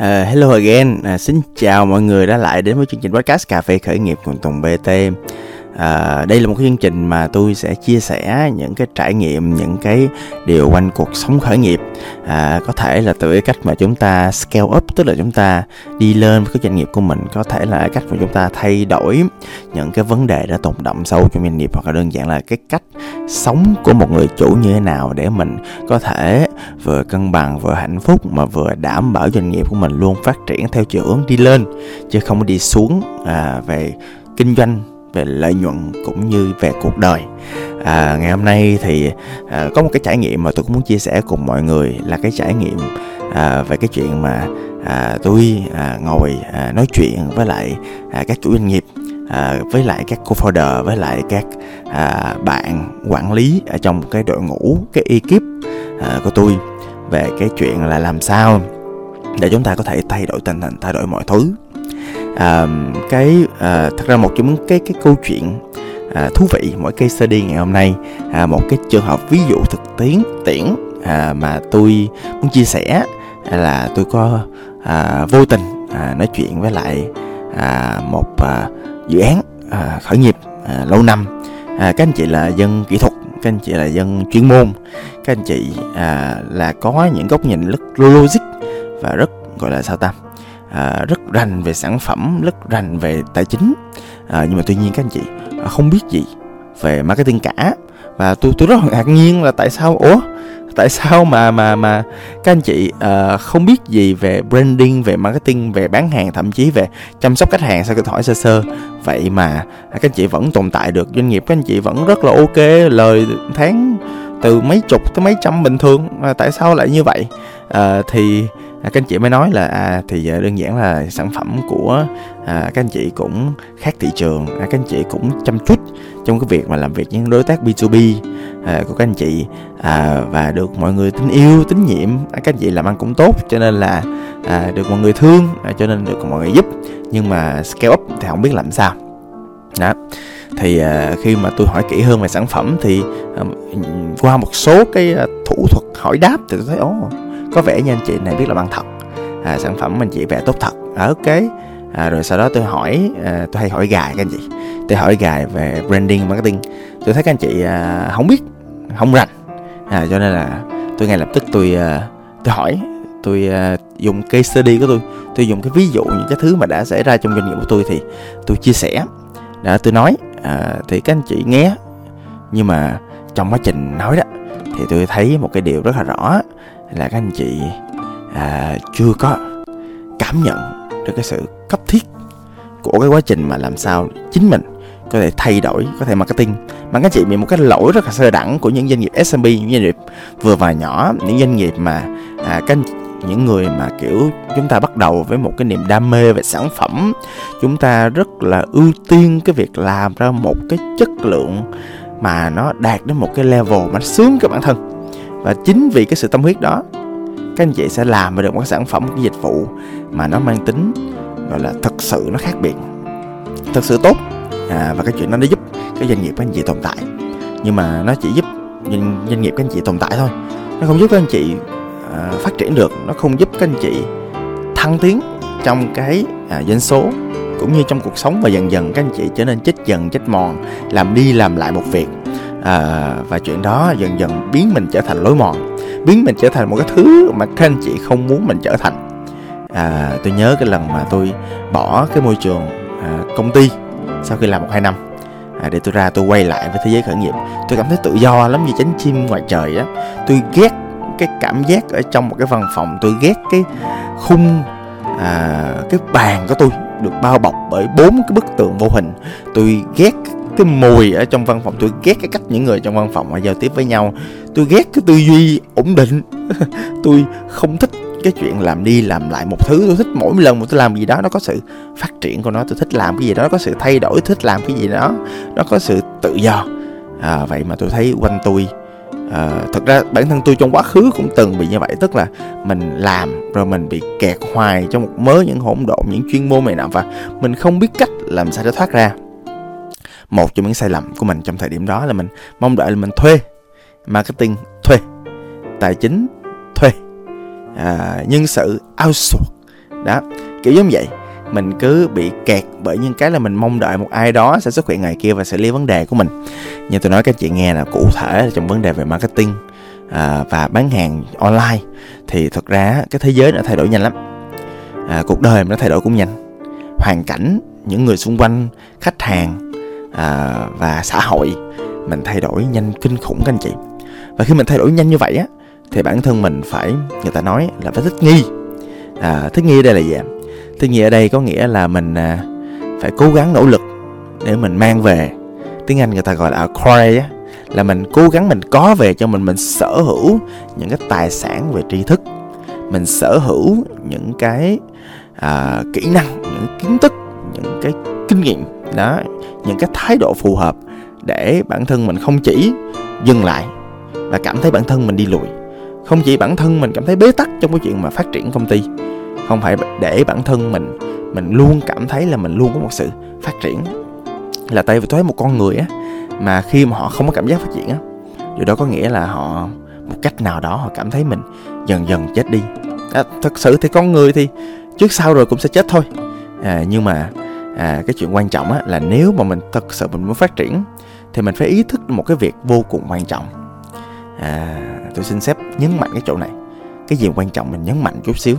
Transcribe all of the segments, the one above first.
Uh, hello again, uh, xin chào mọi người đã lại đến với chương trình podcast Cà phê khởi nghiệp cùng Tùng BT à, đây là một cái chương trình mà tôi sẽ chia sẻ những cái trải nghiệm những cái điều quanh cuộc sống khởi nghiệp. À, có thể là từ cái cách mà chúng ta scale up tức là chúng ta đi lên với cái doanh nghiệp của mình có thể là cách mà chúng ta thay đổi những cái vấn đề đã tồn động sâu trong doanh nghiệp hoặc là đơn giản là cái cách sống của một người chủ như thế nào để mình có thể vừa cân bằng vừa hạnh phúc mà vừa đảm bảo doanh nghiệp của mình luôn phát triển theo chiều hướng đi lên chứ không đi xuống à, về kinh doanh về lợi nhuận cũng như về cuộc đời. À, ngày hôm nay thì à, có một cái trải nghiệm mà tôi cũng muốn chia sẻ cùng mọi người là cái trải nghiệm à, về cái chuyện mà à, tôi à, ngồi à, nói chuyện với lại à, các chủ doanh nghiệp à, với lại các co-founder với lại các à, bạn quản lý ở trong cái đội ngũ cái ekip à, của tôi về cái chuyện là làm sao để chúng ta có thể thay đổi tình hình thay đổi mọi thứ à, cái à, thật ra một trong những cái cái câu chuyện à, thú vị mỗi case study ngày hôm nay à, một cái trường hợp ví dụ thực tiễn tiễn à, mà tôi muốn chia sẻ là tôi có à, vô tình à, nói chuyện với lại à, một à, dự án à, khởi nghiệp à, lâu năm. À, các anh chị là dân kỹ thuật các anh chị là dân chuyên môn các anh chị à, là có những góc nhìn rất logic và rất gọi là sao ta? À, rất rành về sản phẩm rất rành về tài chính. À, nhưng mà tuy nhiên các anh chị à, không biết gì về marketing cả. Và tôi tôi rất ngạc nhiên là tại sao ủa tại sao mà mà mà các anh chị uh, không biết gì về branding về marketing về bán hàng thậm chí về chăm sóc khách hàng sao khi hỏi sơ sơ. Vậy mà à, các anh chị vẫn tồn tại được doanh nghiệp các anh chị vẫn rất là ok lời tháng từ mấy chục tới mấy trăm bình thường. À, tại sao lại như vậy? À, thì à, các anh chị mới nói là à, thì à, đơn giản là sản phẩm của à, các anh chị cũng khác thị trường. À, các anh chị cũng chăm chút trong cái việc mà làm việc với đối tác B2B à, của các anh chị à, và được mọi người tin yêu tín nhiệm. À, các anh chị làm ăn cũng tốt cho nên là à, được mọi người thương à, cho nên được mọi người giúp. Nhưng mà scale up thì không biết làm sao. Đó. Thì à, khi mà tôi hỏi kỹ hơn về sản phẩm thì à, qua một số cái à, thủ thuật hỏi đáp thì tôi thấy ồ có vẻ như anh chị này biết làm ăn thật. À, sản phẩm mình chị vẽ tốt thật. À, ok. À, rồi sau đó tôi hỏi à, tôi hay hỏi gài các anh chị. Tôi hỏi gài về branding marketing. Tôi thấy các anh chị à, không biết không rành. À, cho nên là tôi ngay lập tức tôi à, tôi hỏi. Tôi à, dùng case study của tôi. Tôi dùng cái ví dụ những cái thứ mà đã xảy ra trong doanh nghiệp của tôi thì tôi chia sẻ. Đã tôi nói à, thì các anh chị nghe. Nhưng mà trong quá trình nói đó thì tôi thấy một cái điều rất là rõ là các anh chị à, chưa có cảm nhận được cái sự cấp thiết của cái quá trình mà làm sao chính mình có thể thay đổi có thể marketing. Mà các anh chị bị một cái lỗi rất là sơ đẳng của những doanh nghiệp SMB những doanh nghiệp vừa và nhỏ những doanh nghiệp mà à, các những người mà kiểu chúng ta bắt đầu với một cái niềm đam mê về sản phẩm chúng ta rất là ưu tiên cái việc làm ra một cái chất lượng mà nó đạt đến một cái level mà nó sướng cái bản thân. Và chính vì cái sự tâm huyết đó các anh chị sẽ làm được một cái sản phẩm một cái dịch vụ mà nó mang tính gọi là thật sự nó khác biệt thật sự tốt. À, và cái chuyện đó nó giúp cái doanh nghiệp các anh chị tồn tại. Nhưng mà nó chỉ giúp doanh, doanh nghiệp các anh chị tồn tại thôi. Nó không giúp các anh chị à, phát triển được. Nó không giúp các anh chị thăng tiến trong cái à, doanh số cũng như trong cuộc sống và dần dần các anh chị trở nên chết dần chết mòn làm đi làm lại một việc. À, và chuyện đó dần dần biến mình trở thành lối mòn biến mình trở thành một cái thứ mà các anh chị không muốn mình trở thành. À, tôi nhớ cái lần mà tôi bỏ cái môi trường à, công ty sau khi làm một hai năm. À, để tôi ra tôi quay lại với thế giới khởi nghiệp. Tôi cảm thấy tự do lắm như chánh chim ngoài trời á. Tôi ghét cái cảm giác ở trong một cái văn phòng tôi ghét cái khung à, cái bàn của tôi được bao bọc bởi bốn cái bức tường vô hình. Tôi ghét cái mùi ở trong văn phòng tôi ghét cái cách những người trong văn phòng mà giao tiếp với nhau. Tôi ghét cái tư duy ổn định. Tôi không thích cái chuyện làm đi làm lại một thứ. Tôi thích mỗi lần một tôi làm gì đó nó có sự phát triển của nó. Tôi thích làm cái gì đó nó có sự thay đổi. Thích làm cái gì đó nó có sự tự do. À, vậy mà tôi thấy quanh tôi à, thật ra bản thân tôi trong quá khứ cũng từng bị như vậy tức là mình làm rồi mình bị kẹt hoài trong một mớ những hỗn độn những chuyên môn này nọ và mình không biết cách làm sao để thoát ra. Một trong những sai lầm của mình trong thời điểm đó là mình mong đợi là mình thuê marketing thuê tài chính thuê. À, nhân sự outsource. Đó kiểu giống vậy mình cứ bị kẹt bởi những cái là mình mong đợi một ai đó sẽ xuất hiện ngày kia và xử lý vấn đề của mình. Như tôi nói các chị nghe là cụ thể trong vấn đề về marketing à, và bán hàng online thì thật ra cái thế giới nó thay đổi nhanh lắm. À, cuộc đời nó thay đổi cũng nhanh. Hoàn cảnh những người xung quanh khách hàng à, và xã hội mình thay đổi nhanh kinh khủng các anh chị. Và khi mình thay đổi nhanh như vậy á thì bản thân mình phải người ta nói là phải thích nghi. À, thích nghi đây là gì thích nhiên ở đây có nghĩa là mình à, phải cố gắng nỗ lực để mình mang về. Tiếng anh người ta gọi là acquire á là mình cố gắng mình có về cho mình mình sở hữu những cái tài sản về tri thức. Mình sở hữu những cái à, kỹ năng những kiến thức những cái kinh nghiệm đó những cái thái độ phù hợp để bản thân mình không chỉ dừng lại và cảm thấy bản thân mình đi lùi. Không chỉ bản thân mình cảm thấy bế tắc trong cái chuyện mà phát triển công ty không phải để bản thân mình mình luôn cảm thấy là mình luôn có một sự phát triển. Là tại vì tôi thấy một con người á mà khi mà họ không có cảm giác phát triển á điều đó có nghĩa là họ một cách nào đó họ cảm thấy mình dần dần chết đi. À, thật sự thì con người thì trước sau rồi cũng sẽ chết thôi. À, nhưng mà à, cái chuyện quan trọng á là nếu mà mình thật sự mình muốn phát triển thì mình phải ý thức một cái việc vô cùng quan trọng. À, tôi xin phép nhấn mạnh cái chỗ này. Cái gì quan trọng mình nhấn mạnh chút xíu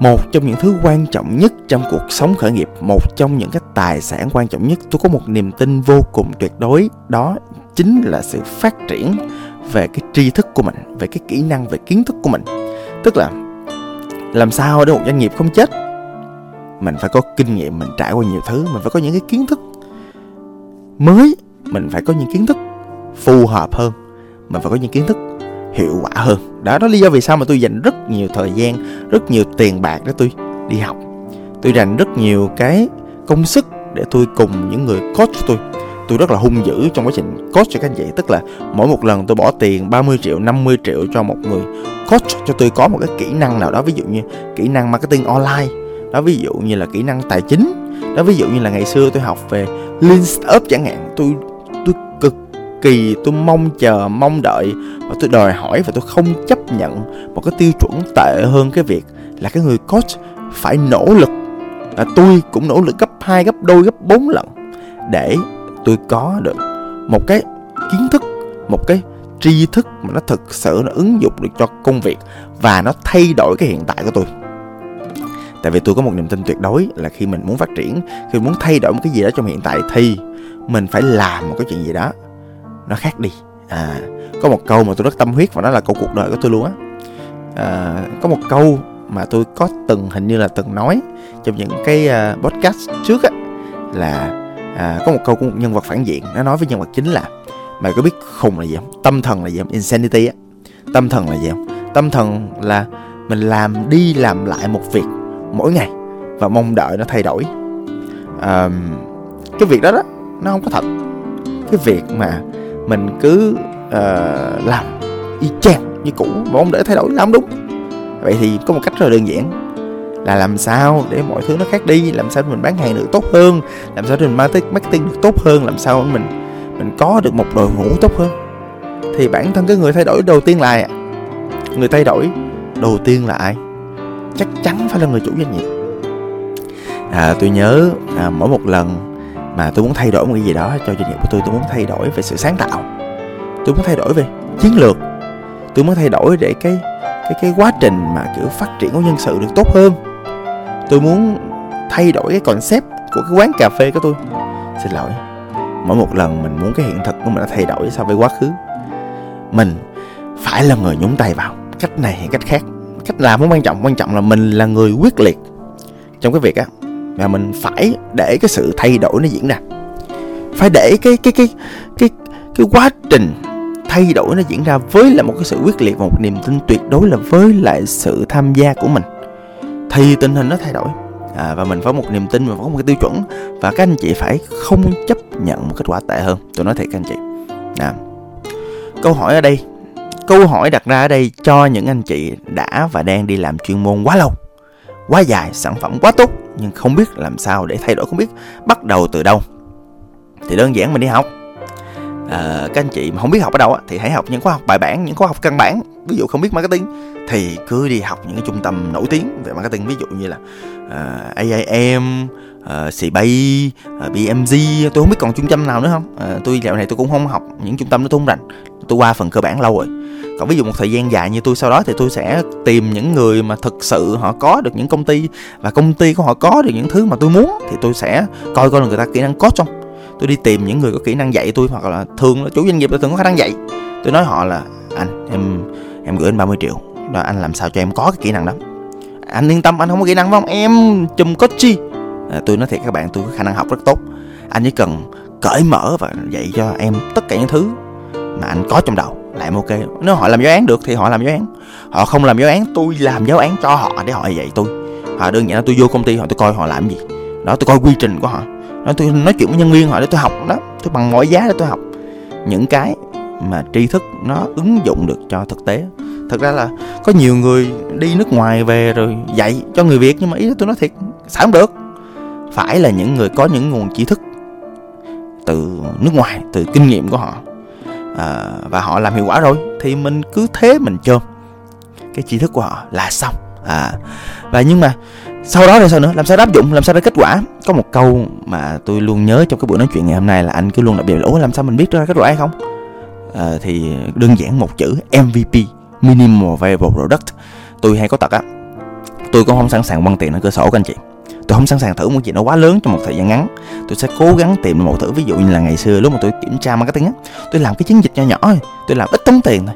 một trong những thứ quan trọng nhất trong cuộc sống khởi nghiệp, một trong những cái tài sản quan trọng nhất, tôi có một niềm tin vô cùng tuyệt đối, đó chính là sự phát triển về cái tri thức của mình, về cái kỹ năng, về kiến thức của mình. Tức là, làm sao để một doanh nghiệp không chết? Mình phải có kinh nghiệm, mình trải qua nhiều thứ, mình phải có những cái kiến thức mới, mình phải có những kiến thức phù hợp hơn. Mình phải có những kiến thức hiệu quả hơn. Đó đó lý do vì sao mà tôi dành rất nhiều thời gian, rất nhiều tiền bạc để tôi đi học. Tôi dành rất nhiều cái công sức để tôi cùng những người coach tôi. Tôi rất là hung dữ trong quá trình coach cho các anh chị. Tức là mỗi một lần tôi bỏ tiền 30 triệu 50 triệu cho một người coach, cho tôi có một cái kỹ năng nào đó, ví dụ như kỹ năng marketing online, đó, ví dụ như là kỹ năng tài chính, đó, ví dụ như là ngày xưa tôi học về lean startup chẳng hạn, tôi kỳ tôi mong chờ mong đợi và tôi đòi hỏi và tôi không chấp nhận một cái tiêu chuẩn tệ hơn cái việc là cái người coach phải nỗ lực. Và tôi cũng nỗ lực gấp 2, gấp đôi, gấp 4 lần để tôi có được một cái kiến thức, một cái tri thức mà nó thực sự nó ứng dụng được cho công việc và nó thay đổi cái hiện tại của tôi. Tại vì tôi có một niềm tin tuyệt đối là khi mình muốn phát triển khi mình muốn thay đổi một cái gì đó trong hiện tại thì mình phải làm một cái chuyện gì đó nó khác đi. À có một câu mà tôi rất tâm huyết và nó là câu cuộc đời của tôi luôn á. À, có một câu mà tôi có từng hình như là từng nói trong những cái uh, podcast trước á là à, có một câu của một nhân vật phản diện nó nói với nhân vật chính là mày có biết khùng là gì không? Tâm thần là gì không? Insanity á. Tâm thần là gì không? Tâm thần là mình làm đi làm lại một việc mỗi ngày và mong đợi nó thay đổi. À, cái việc đó đó nó không có thật. Cái việc mà mình cứ uh, làm y chang như cũ mà không để thay đổi làm đúng. Vậy thì có một cách rất là đơn giản là làm sao để mọi thứ nó khác đi làm sao để mình bán hàng được tốt hơn làm sao để mình marketing được tốt hơn làm sao mình mình có được một đội ngũ tốt hơn. Thì bản thân cái người thay đổi đầu tiên là người thay đổi đầu tiên là ai? Chắc chắn phải là người chủ doanh nghiệp. À, tôi nhớ à, mỗi một lần mà tôi muốn thay đổi một cái gì đó cho doanh nghiệp của tôi. Tôi muốn thay đổi về sự sáng tạo. Tôi muốn thay đổi về chiến lược. Tôi muốn thay đổi để cái cái cái quá trình mà, kiểu, phát triển của nhân sự được tốt hơn. Tôi muốn thay đổi cái concept của cái quán cà phê của tôi. Xin lỗi. Mỗi một lần mình muốn cái hiện thực của mình nó thay đổi so với quá khứ, mình phải là người nhúng tay vào. Cách này hay cách khác. Cách làm không quan trọng. Quan trọng là mình là người quyết liệt trong cái việc á mà mình phải để cái sự thay đổi nó diễn ra. Phải để cái cái cái cái cái quá trình thay đổi nó diễn ra với là một cái sự quyết liệt và một niềm tin tuyệt đối là với lại sự tham gia của mình. Thì tình hình nó thay đổi. À, và mình phải một niềm tin và có một cái tiêu chuẩn. Và các anh chị phải không chấp nhận một kết quả tệ hơn. Tôi nói thiệt các anh chị. À. câu hỏi ở đây câu hỏi đặt ra ở đây cho những anh chị đã và đang đi làm chuyên môn quá lâu quá dài sản phẩm quá tốt nhưng không biết làm sao để thay đổi không biết. Bắt đầu từ đâu? Thì đơn giản mình đi học. À, các anh chị mà không biết học ở đâu thì hãy học những khóa học bài bản những khóa học căn bản. Ví dụ không biết marketing thì cứ đi học những cái trung tâm nổi tiếng về marketing. Ví dụ như là ờ, uh, AIM Ờ, uh, CBay, uh, ờ, BMG tôi không biết còn trung tâm nào nữa không? Uh, tôi dạo này tôi cũng không học những trung tâm nó tôi không rành. Tôi qua phần cơ bản lâu rồi. Còn ví dụ một thời gian dài như tôi sau đó thì tôi sẽ tìm những người mà thực sự họ có được những công ty và công ty của họ có được những thứ mà tôi muốn thì tôi sẽ coi coi là người ta kỹ năng có không. tôi đi tìm những người có kỹ năng dạy tôi hoặc là thường là chủ doanh nghiệp là thường có khả năng dạy. Tôi nói họ là anh em em gửi anh 30 triệu. Đó anh làm sao cho em có cái kỹ năng đó? Anh yên tâm anh không có kỹ năng phải không? Em chùm coach chi? À, tôi nói thiệt các bạn, tôi có khả năng học rất tốt. Anh chỉ cần cởi mở và dạy cho em tất cả những thứ mà anh có trong đầu là em ok. Nếu họ làm giáo án được thì họ làm giáo án. Họ không làm giáo án, tôi làm giáo án cho họ để họ dạy tôi. Họ đơn giản là tôi vô công ty họ, tôi coi họ làm gì. Đó, tôi coi quy trình của họ. Đó, tôi nói chuyện với nhân viên họ để tôi học đó. Tôi bằng mọi giá để tôi học. Những cái mà tri thức nó ứng dụng được cho thực tế. Thật ra là có nhiều người đi nước ngoài về rồi dạy cho người việt nhưng mà ý là tôi nói thiệt sao không được phải là những người có những nguồn tri thức từ nước ngoài từ kinh nghiệm của họ. À, và họ làm hiệu quả rồi thì mình cứ thế mình chôm cái tri thức của họ là xong. À và nhưng mà sau đó thì sao nữa? Làm sao áp dụng? Làm sao ra kết quả? Có một câu mà tôi luôn nhớ trong cái buổi nói chuyện ngày hôm nay là anh cứ luôn đặc biệt là ủa làm sao mình biết ra kết quả hay không? À, thì đơn giản một chữ MVP Minimal Viable Product. Tôi hay có tật á tôi cũng không sẵn sàng quăng tiền ở cửa sổ các anh chị tôi không sẵn sàng thử một chuyện nó quá lớn trong một thời gian ngắn. Tôi sẽ cố gắng tìm một thử, ví dụ như là ngày xưa lúc mà tôi kiểm tra marketing á, tôi làm cái chiến dịch nho nhỏ thôi, tôi làm ít tốn tiền thôi.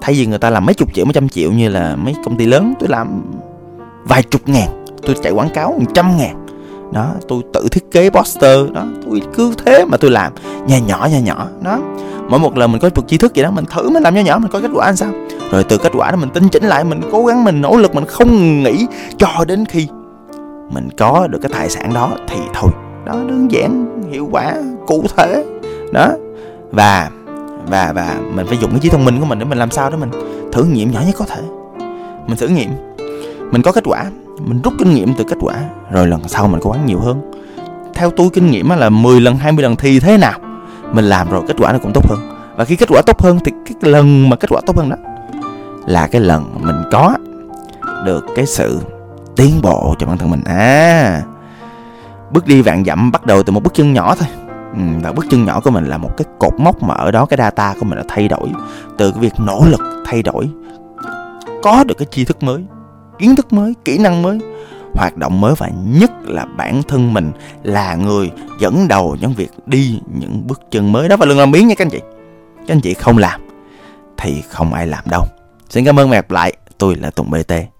Thay vì người ta làm mấy chục triệu, mấy trăm triệu như là mấy công ty lớn, tôi làm vài chục ngàn, tôi chạy quảng cáo một trăm ngàn. Đó, tôi tự thiết kế poster, đó, tôi cứ thế mà tôi làm, nhà nhỏ nhà nhỏ, đó. Mỗi một lần mình có một chi thức gì đó, mình thử mình làm nhỏ nhỏ, mình có kết quả làm sao. Rồi từ kết quả đó mình tinh chỉnh lại, mình cố gắng, mình nỗ lực, mình không nghĩ cho đến khi mình có được cái tài sản đó thì thôi. Đó, đơn giản, hiệu quả, cụ thể. Đó. Và và và mình phải dùng cái trí thông minh của mình để mình làm sao đó mình thử nghiệm nhỏ nhất có thể. Mình thử nghiệm. Mình có kết quả. Mình rút kinh nghiệm từ kết quả, rồi lần sau mình cố gắng nhiều hơn. Theo tôi, kinh nghiệm là 10 lần 20 lần thì thế nào? Mình làm rồi, kết quả nó cũng tốt hơn. Và khi kết quả tốt hơn thì cái lần mà kết quả tốt hơn đó là cái lần mình có được cái sự tiến bộ cho bản thân mình. À bước đi vạn dặm bắt đầu từ một bước chân nhỏ thôi. Ừ, và bước chân nhỏ của mình là một cái cột mốc mà ở đó cái data của mình đã thay đổi. Từ cái việc nỗ lực thay đổi có được cái tri thức mới kiến thức mới kỹ năng mới hoạt động mới và nhất là bản thân mình là người dẫn đầu những việc đi những bước chân mới. Đó và đừng làm biến nha các anh chị. Các anh chị không làm thì không ai làm đâu. Xin cảm ơn và gặp lại. Tôi là tùng bt